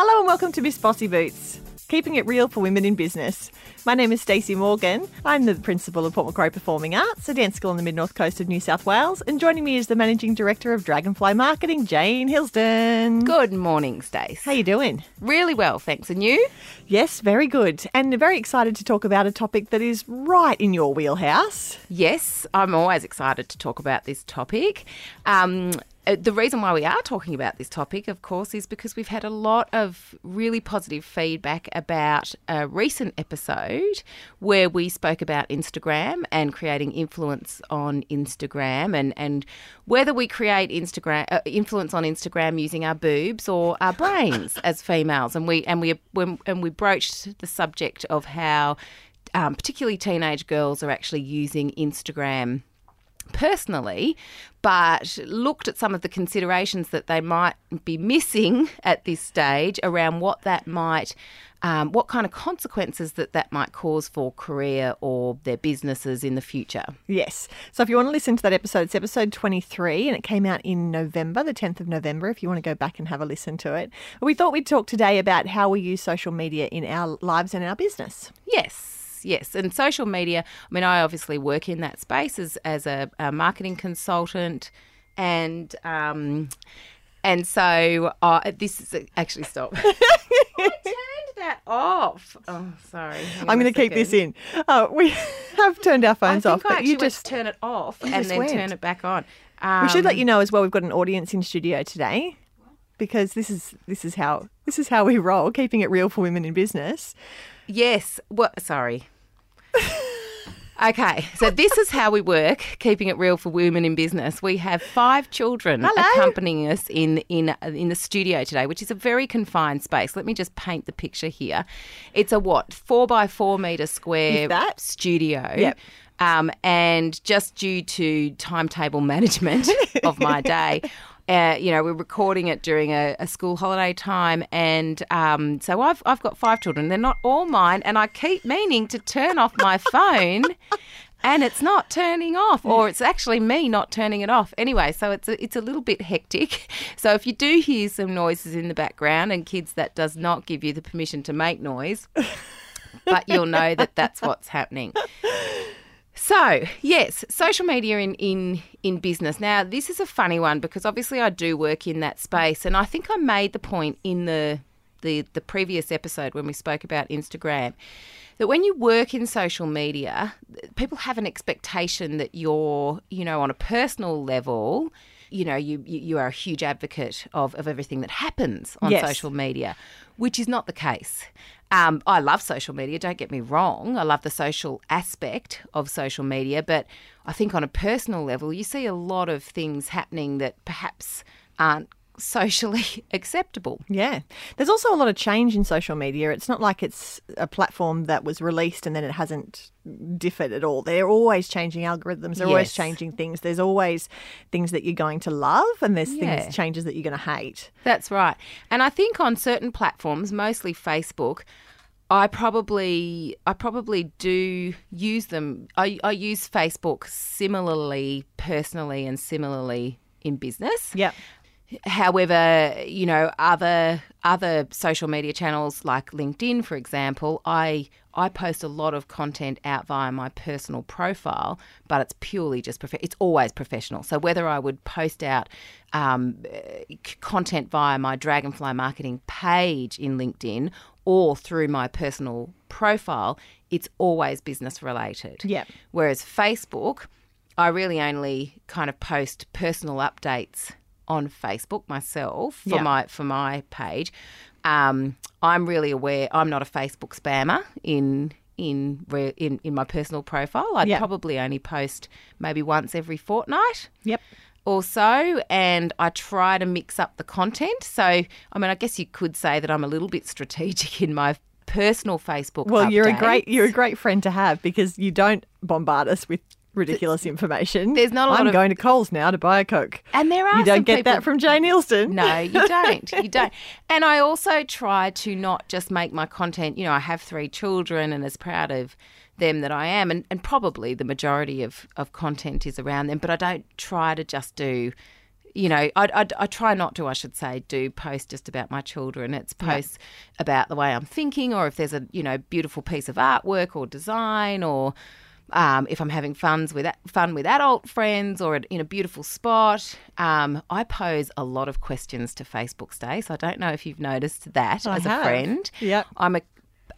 Hello and welcome to Miss Bossy Boots, keeping it real for women in business. My name is Stacey Morgan. I'm the principal of Port Macquarie Performing Arts, a dance school on the mid north coast of New South Wales, and joining me is the managing director of Dragonfly Marketing, Jane Hilsden. Good morning, Stace. How are you doing? Really well, thanks. And you? Yes, very good, and very excited to talk about a topic that is right in your wheelhouse. Yes, I'm always excited to talk about this topic. Um, the reason why we are talking about this topic, of course, is because we've had a lot of really positive feedback about a recent episode where we spoke about Instagram and creating influence on Instagram and, and whether we create Instagram uh, influence on Instagram using our boobs or our brains as females. And we and we when, and we broached the subject of how um, particularly teenage girls are actually using Instagram personally, but looked at some of the considerations that they might be missing at this stage around what that might. Um, what kind of consequences that that might cause for career or their businesses in the future. Yes. So if you want to listen to that episode, it's episode 23 and it came out in November, the 10th of November, if you want to go back and have a listen to it. We thought we'd talk today about how we use social media in our lives and our business. Yes yes, And social media, I mean, I obviously work in that space as, as a, a marketing consultant and. Um, and so uh, this is actually stop. I turned that off. Oh, sorry. I'm going to keep this in. Uh, we have turned our phones I off, but you just turn it off and then went. turn it back on. Um, we should let you know as well. We've got an audience in studio today because this is this is how this is how we roll, keeping it real for women in business. Yes. What? Sorry. Okay, so this is how we work, keeping it real for women in business. We have five children Hello. accompanying us in in in the studio today, which is a very confined space. Let me just paint the picture here. It's a what four by four meter square studio. Yep. Um, and just due to timetable management of my day, uh, you know, we're recording it during a, a school holiday time, and um, so I've I've got five children. They're not all mine, and I keep meaning to turn off my phone. and it's not turning off, or it's actually me not turning it off. Anyway, so it's a, it's a little bit hectic. So if you do hear some noises in the background, and kids, that does not give you the permission to make noise, but you'll know that that's what's happening. So, yes, social media in, in in business. Now, this is a funny one because obviously I do work in that space and I think I made the point in the the, the previous episode when we spoke about Instagram that when you work in social media, people have an expectation that you're, you know, on a personal level, you know, you, you, are a huge advocate of, of everything that happens on yes. social media, which is not the case. Um, I love social media, don't get me wrong. I love the social aspect of social media, but I think on a personal level, you see a lot of things happening that perhaps aren't socially acceptable. Yeah. There's also a lot of change in social media. It's not like it's a platform that was released and then it hasn't differed at all. They're always changing algorithms, they're yes. always changing things. There's always things that you're going to love and there's yeah. things changes that you're going to hate. That's right. And I think on certain platforms, mostly Facebook, I probably I probably do use them. I, I use Facebook similarly personally and similarly in business. Yeah. However, you know, other other social media channels like LinkedIn, for example, I I post a lot of content out via my personal profile, but it's purely just prof- it's always professional. So whether I would post out um, content via my Dragonfly marketing page in LinkedIn or through my personal profile, it's always business related. Yeah. Whereas Facebook, I really only kind of post personal updates on Facebook myself for yeah. my for my page. Um, I'm really aware. I'm not a Facebook spammer in in in in my personal profile. I'd yep. probably only post maybe once every fortnight. Yep. Or so, and I try to mix up the content. So, I mean, I guess you could say that I'm a little bit strategic in my personal Facebook. Well, updates. you're a great you're a great friend to have because you don't bombard us with ridiculous information. There's not a lot I'm of... going to Coles now to buy a Coke. And there are You don't get people... that from Jane Hilsden. No, you don't. you don't. And I also try to not just make my content, you know, I have three children and as proud of them that I am and, and probably the majority of, of content is around them, but I don't try to just do you know, I, I, I, try not to, I should say, do post just about my children. It's posts yeah. about the way I'm thinking, or if there's a you know beautiful piece of artwork or design, or um, if I'm having funs with fun with adult friends or in a beautiful spot. Um, I pose a lot of questions to Facebook Stace, so I don't know if you've noticed that I as have. a friend. Yep. I'm a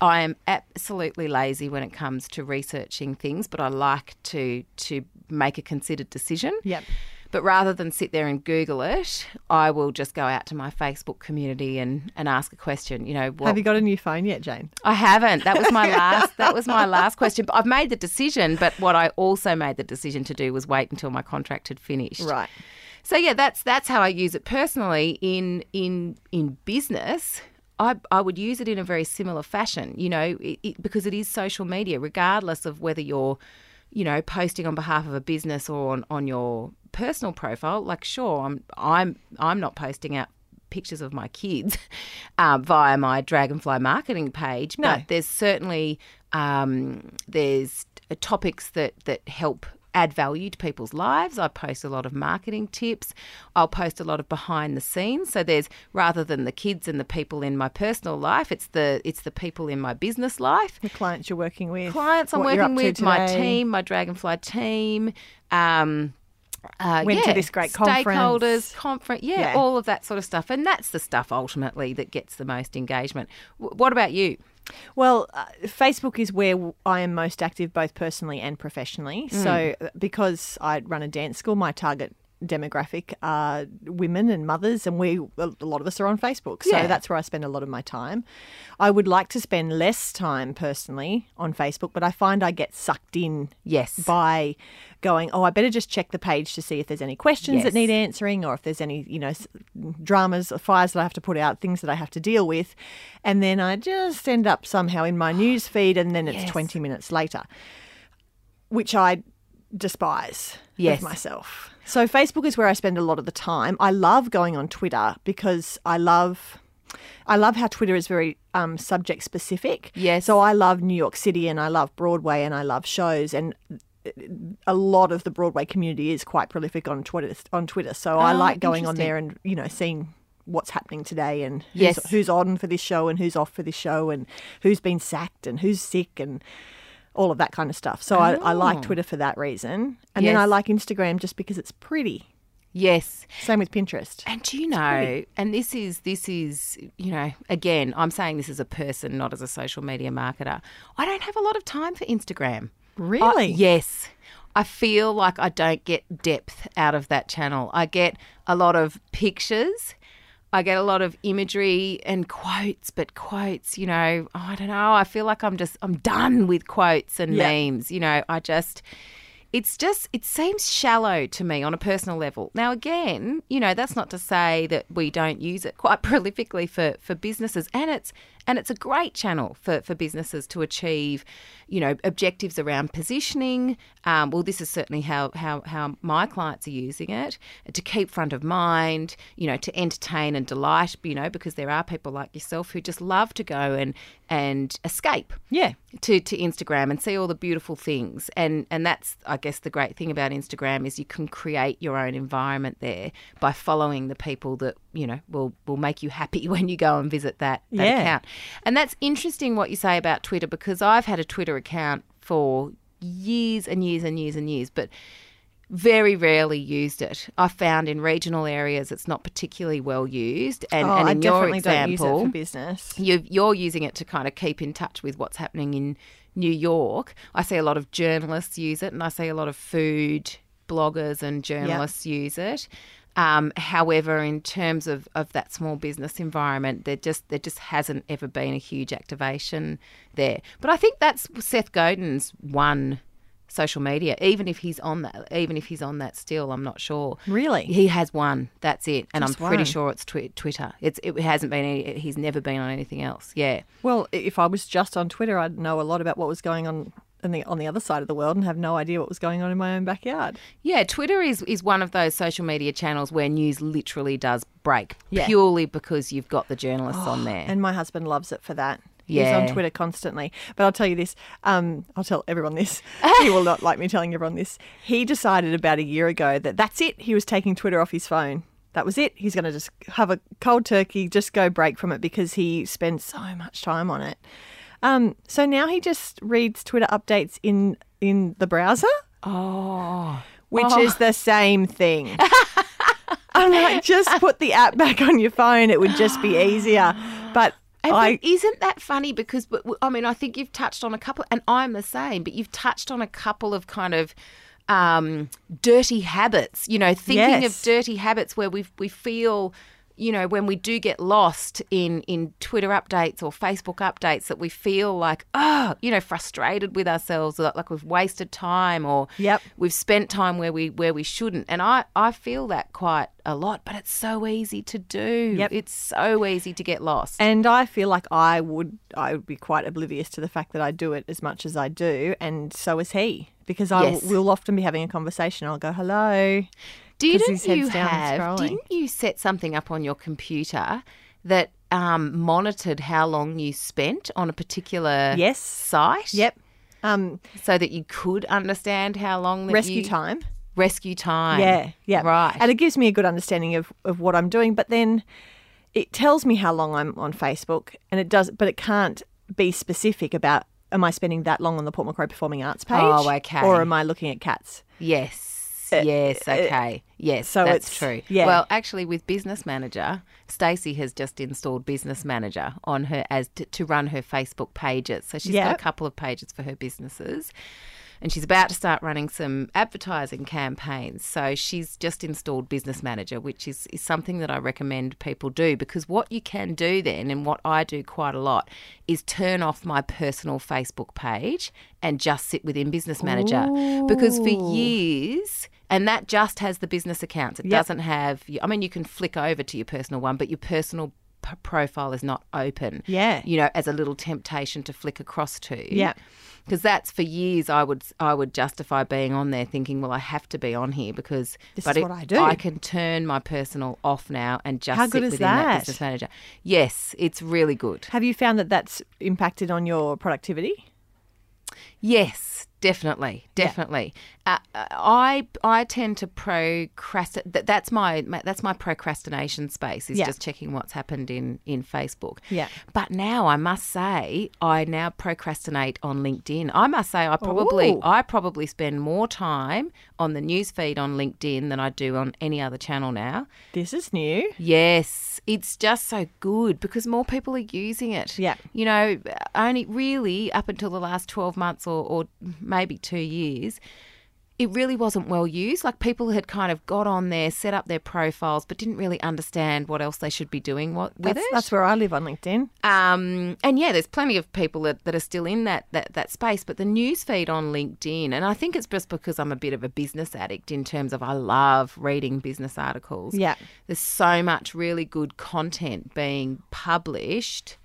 I am absolutely lazy when it comes to researching things, but I like to to make a considered decision. Yep. But rather than sit there and Google it, I will just go out to my Facebook community and, and ask a question. You know, what, have you got a new phone yet, Jane? I haven't. That was my last. that was my last question. But I've made the decision. But what I also made the decision to do was wait until my contract had finished. Right. So yeah, that's that's how I use it personally. In in in business, I, I would use it in a very similar fashion, you know, it, it, because it is social media, regardless of whether you're, you know, posting on behalf of a business or on, on your personal profile. Like, sure, I'm I'm I'm not posting out pictures of my kids uh, via my Dragonfly marketing page, no. but there's certainly um, there's topics that that help add value to people's lives. I post a lot of marketing tips. I'll post a lot of behind the scenes. So there's rather than the kids and the people in my personal life, it's the it's the people in my business life. The clients you're working with. Clients I'm working with, my team, my Dragonfly team. Um, uh, Went yeah, to this great conference. Stakeholders, conference, yeah, Yeah. all of that sort of stuff. And that's the stuff ultimately that gets the most engagement. W- what about you? Well, uh, Facebook is where I am most active, both personally and professionally. So, uh, because I run a dance school, my target demographic are women and mothers, and we a lot of us are on Facebook. So Yeah. that's where I spend a lot of my time. I would like to spend less time personally on Facebook, but I find I get sucked in Yes. by going, oh, I better just check the page to see if there's any questions Yes. that need answering or if there's any, you know, dramas or fires that I have to put out, things that I have to deal with. And then I just end up somehow in my news feed and then it's Yes. 20 minutes later, which I despise Yes. myself. So Facebook is where I spend a lot of the time. I love going on Twitter because I love I love how Twitter is very um, subject specific. Yes. So I love New York City and I love Broadway and I love shows and a lot of the Broadway community is quite prolific on Twitter. On Twitter, so I Oh, like going on there and you know seeing what's happening today and who's, Yes. who's on for this show and who's off for this show and who's been sacked and who's sick and all of that kind of stuff. So I, I like Oh. Twitter for that reason, and then I like Instagram just because it's pretty. Yes. Same with Pinterest. And do you know, and this is this is, you know, again, I'm saying this as a person, not as a social media marketer. I don't have a lot of time for Instagram. Really? I- yes. I feel like I don't get depth out of that channel. I get a lot of pictures. I get a lot of imagery and quotes, but quotes, you know, oh, I don't know. I feel like I'm just I'm done with quotes and Yeah. memes. You know, I just it's just it seems shallow to me on a personal level. Now again, you know, that's not to say that we don't use it quite prolifically for for businesses and it's and it's a great channel for, for businesses to achieve, you know, objectives around positioning. Um, well, this is certainly how, how how my clients are using it to keep front of mind, you know, to entertain and delight, you know, because there are people like yourself who just love to go and and escape Yeah. to, to Instagram and see all the beautiful things. And and that's I guess the great thing about Instagram is you can create your own environment there by following the people that, you know, will will make you happy when you go and visit that, that Yeah. account. And that's interesting what you say about Twitter because I've had a Twitter account for years and years and years and years, but very rarely used it. I found in regional areas it's not particularly well used. And, oh, and in your definitely don't use it example, for business. you you're using it to kind of keep in touch with what's happening in New York. I see a lot of journalists use it, and I see a lot of food bloggers and journalists use it. Um, however, in terms of, of that small business environment, there just there just hasn't ever been a huge activation there. But I think that's Seth Godin's one social media. Even if he's on that, even if he's on that still, I'm not sure. Really? He has one. That's it, and Just I'm pretty one. sure it's twi- Twitter. It's it hasn't been. Any, he's never been on anything else. Yeah. Well, if I was just on Twitter, I'd know a lot about what was going on the, on the other side of the world and have no idea what was going on in my own backyard. Yeah, Twitter is, is one of those social media channels where news literally does break Yeah. purely because you've got the journalists on there. And my husband loves it for that. He's on Twitter constantly. But I'll tell you this. Um, I'll tell everyone this. he will not like me telling everyone this. He decided about a year ago that that's it. He was taking Twitter off his phone. that was it. He's going to just have a cold turkey, just go break from it because he spends so much time on it. Um, so now he just reads Twitter updates in in the browser, Oh. which Oh. is the same thing. I'm like, just put the app back on your phone. It would just be easier. But And I isn't that funny? Because I mean, I think you've touched on a couple, and I'm the same. But you've touched on a couple of kind of um, dirty habits. You know, thinking Yes. of dirty habits where we we feel. You know, when we do get lost in, in Twitter updates or Facebook updates, that we feel like, oh, you know, frustrated with ourselves, or like we've wasted time, or Yep. we've spent time where we where we shouldn't. And I, I feel that quite a lot, but it's so easy to do. Yep. It's so easy to get lost. And I feel like I would I would be quite oblivious to the fact that I do it as much as I do, and so is he. Because I Yes. will often be having a conversation. I'll go, "Hello." Didn't you have? Didn't you set something up on your computer that um, monitored how long you spent on a particular Yes. site? Yep. Um, So that you could understand how long rescue you, time. RescueTime. Yeah, yeah. Right. And it gives me a good understanding of, of what I'm doing, but then it tells me how long I'm on Facebook and it does but it can't be specific about am I spending that long on the Port Macquarie Performing Arts page? Oh, okay. Or am I looking at cats? Yes. Yes. Okay. Yes. So that's it's- true. yeah. Well, actually, with Business Manager, Stacey has just installed Business Manager on her as to, to run her Facebook pages. So she's got a couple of pages for her businesses. And she's about to start running some advertising campaigns. So she's just installed Business Manager, which is, is something that I recommend people do because what you can do then, and what I do quite a lot, is turn off my personal Facebook page and just sit within Business Manager. Because for years, and that just has the business accounts. It Yep. doesn't have, I mean, you can flick over to your personal one, but your personal p- profile is not open. Yeah. You know, as a little temptation to flick across to Yeah. because that's for years I would I would justify being on there thinking well I have to be on here because This but is it- what I do. I can turn my personal off now and just How sit good is within that? that? business manager. Yes, it's really good. Have you found that that's impacted on your productivity? Yes, definitely, definitely. Uh, I I tend to procrastinate. That, that's my, my that's my procrastination space is Yeah. just checking what's happened in in Facebook. Yeah. But now I must say I now procrastinate on LinkedIn. I must say I probably Ooh. I probably spend more time on the news feed on LinkedIn than I do on any other channel now. This is new. Yes, it's just so good because more people are using it. Yeah. You know, only really up until the last 12 months or, or maybe two years, it really wasn't well used. Like people had kind of got on there, set up their profiles, but didn't really understand what else they should be doing what, with That's, it. that's where I live on LinkedIn. Um, and yeah, there's plenty of people that, that are still in that, that, that space, but the news feed on LinkedIn, and I think it's just because I'm a bit of a business addict in terms of I love reading business articles. Yeah. There's so much really good content being published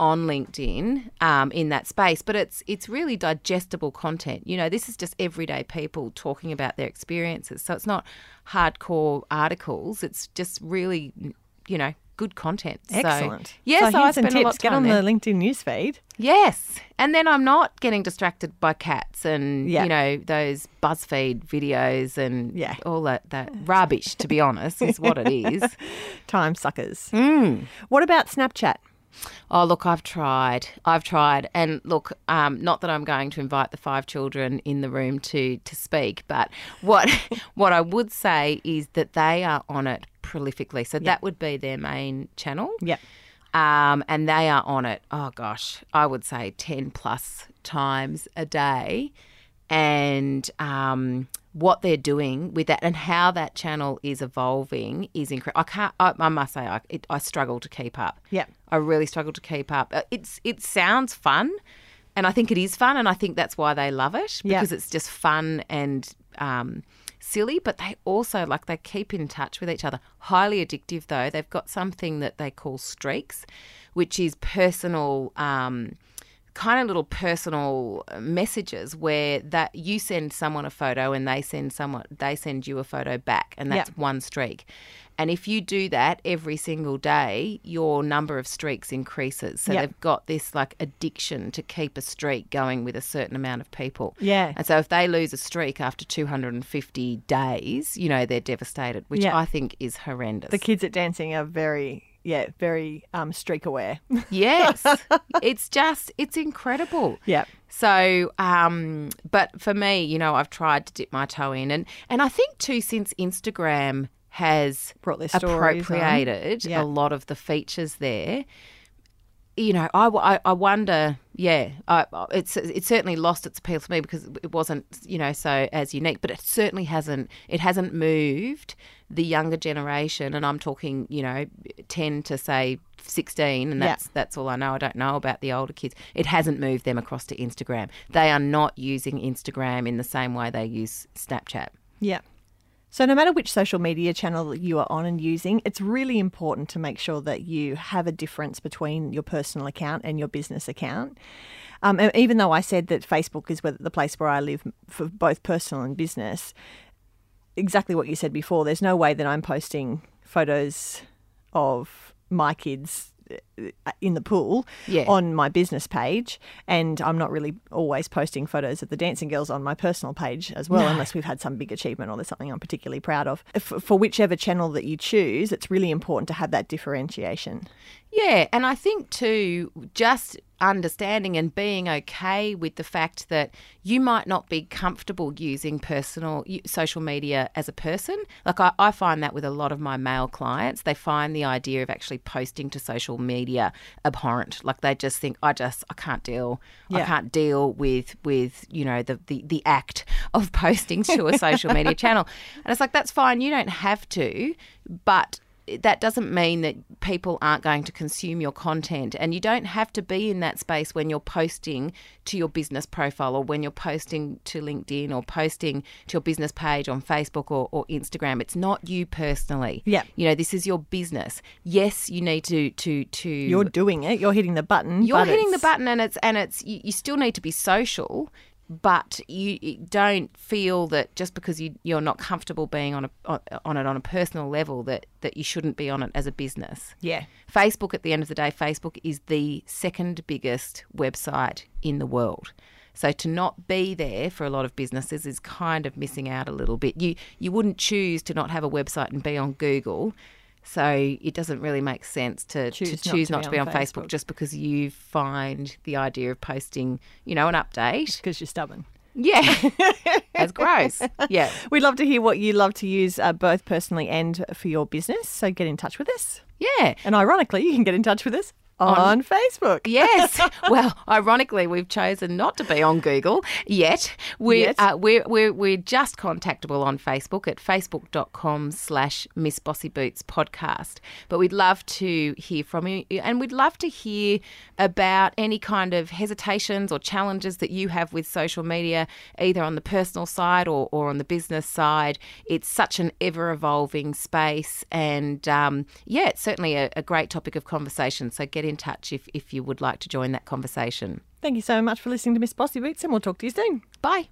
on LinkedIn um, in that space, but it's it's really digestible content. You know, this is just everyday people talking about their experiences, so it's not hardcore articles. It's just really, you know, good content. So- Excellent. yes, so I spend a lot tips. Get on there. the LinkedIn newsfeed. Yes, and then I'm not getting distracted by cats and Yeah. you know those BuzzFeed videos and Yeah. all that that rubbish. To be honest, is what it is. Time suckers. Mm. What about Snapchat? Oh, look, I've tried. I've tried. And look, um, not that I'm going to invite the five children in the room to, to speak, but what what I would say is that they are on it prolifically. So that would be their main channel. Yeah. Um, and they are on it, oh gosh, I would say 10 plus times a day. And um, what they're doing with that and how that channel is evolving is incredible. I can't, I, I must say, I, it, I struggle to keep up. Yeah, I really struggle to keep up. Uh, It's It sounds fun. And I think it is fun. And I think that's why they love it Yeah. because it's just fun and um, silly. But they also, like, they keep in touch with each other. Highly addictive, though. They've got something that they call streaks, which is personal. Um, kind of little personal uh, messages where that you send someone a photo and they send someone they send you a photo back and that's Yep. one streak. And if you do that every single day, your number of streaks increases. So Yep. they've got this like addiction to keep a streak going with a certain amount of people. Yeah. And so if they lose a streak after 250 days, you know, they're devastated, which Yeah. I think is horrendous. The kids at dancing are very, yeah, very um, streak aware. yes. it's just, it's incredible. yeah. So, um, but for me, you know, I've tried to dip my toe in, and and I think too, since Instagram has Brought their appropriated Yeah. a lot of the features there, you know, I, I, I wonder, yeah, I, it's it certainly lost its appeal to me because it wasn't, you know, so as unique, but it certainly hasn't it hasn't moved the younger generation, and I'm talking, you know, ten to say sixteen, and Yeah. that's that's all I know. I don't know about the older kids. It hasn't moved them across to Instagram. They are not using Instagram in the same way they use Snapchat. Yeah. So, no matter which social media channel that you are on and using, it's really important to make sure that you have a difference between your personal account and your business account. Um, and even though I said that Facebook is where, the place where I live for both personal and business, exactly what you said before, there's no way that I'm posting photos of my kids uh, in the pool Yeah. on my business page and I'm not really always posting photos of the dancing girls on my personal page as well unless we've had some big achievement or there's something I'm particularly proud of. F- For whichever channel that you choose, it's really important to have that differentiation. Yeah, and I think too, just understanding and being okay with the fact that you might not be comfortable using personal social media as a person. Like I, I find that with a lot of my male clients, they find the idea of actually posting to social media abhorrent. Like they just think, I just, I can't deal, I can't deal with with you know the the, the act of posting to a social media channel. And it's like that's fine, you don't have to, but that doesn't mean that people aren't going to consume your content. And you don't have to be in that space when you're posting to your business profile or when you're posting to linkedin or posting to your business page on facebook or, or instagram. It's not you personally. Yeah. you know this is your business. Yes you need to to to You're doing it, you're hitting the button. you're hitting the button and it's and it's you, you still need to be social but you you don't feel that just because you you're not comfortable being on a on, on it on a personal level that that you shouldn't be on it as a business. Yeah. Facebook at the end of the day Facebook is the second biggest website in the world. So to not be there for a lot of businesses is kind of missing out a little bit. You you wouldn't choose to not have a website and be on Google so it doesn't really make sense to Choose to not choose to not be to be on on Facebook Facebook. just because you find the idea of posting, you know, an update. Because you're stubborn. Yeah. That's gross. Yeah. We'd love to hear what you love to use uh, both personally and for your business. So get in touch with us. Yeah. And ironically, you can get in touch with us on, Facebook. Yes. well, ironically, we've chosen not to be on Google yet. We're, Yet. Uh, we're, we're, we're just contactable on Facebook at facebook.com slash Miss Bossy Boots podcast. But we'd love to hear from you and we'd love to hear about any kind of hesitations or challenges that you have with social media, either on the personal side or, or on the business side. It's such an ever evolving space. And um, yeah, it's certainly a, a great topic of conversation. So get in touch if, if you would like to join that conversation. Thank you so much for listening to Miss Bossy Boots, and we'll talk to you soon. Bye.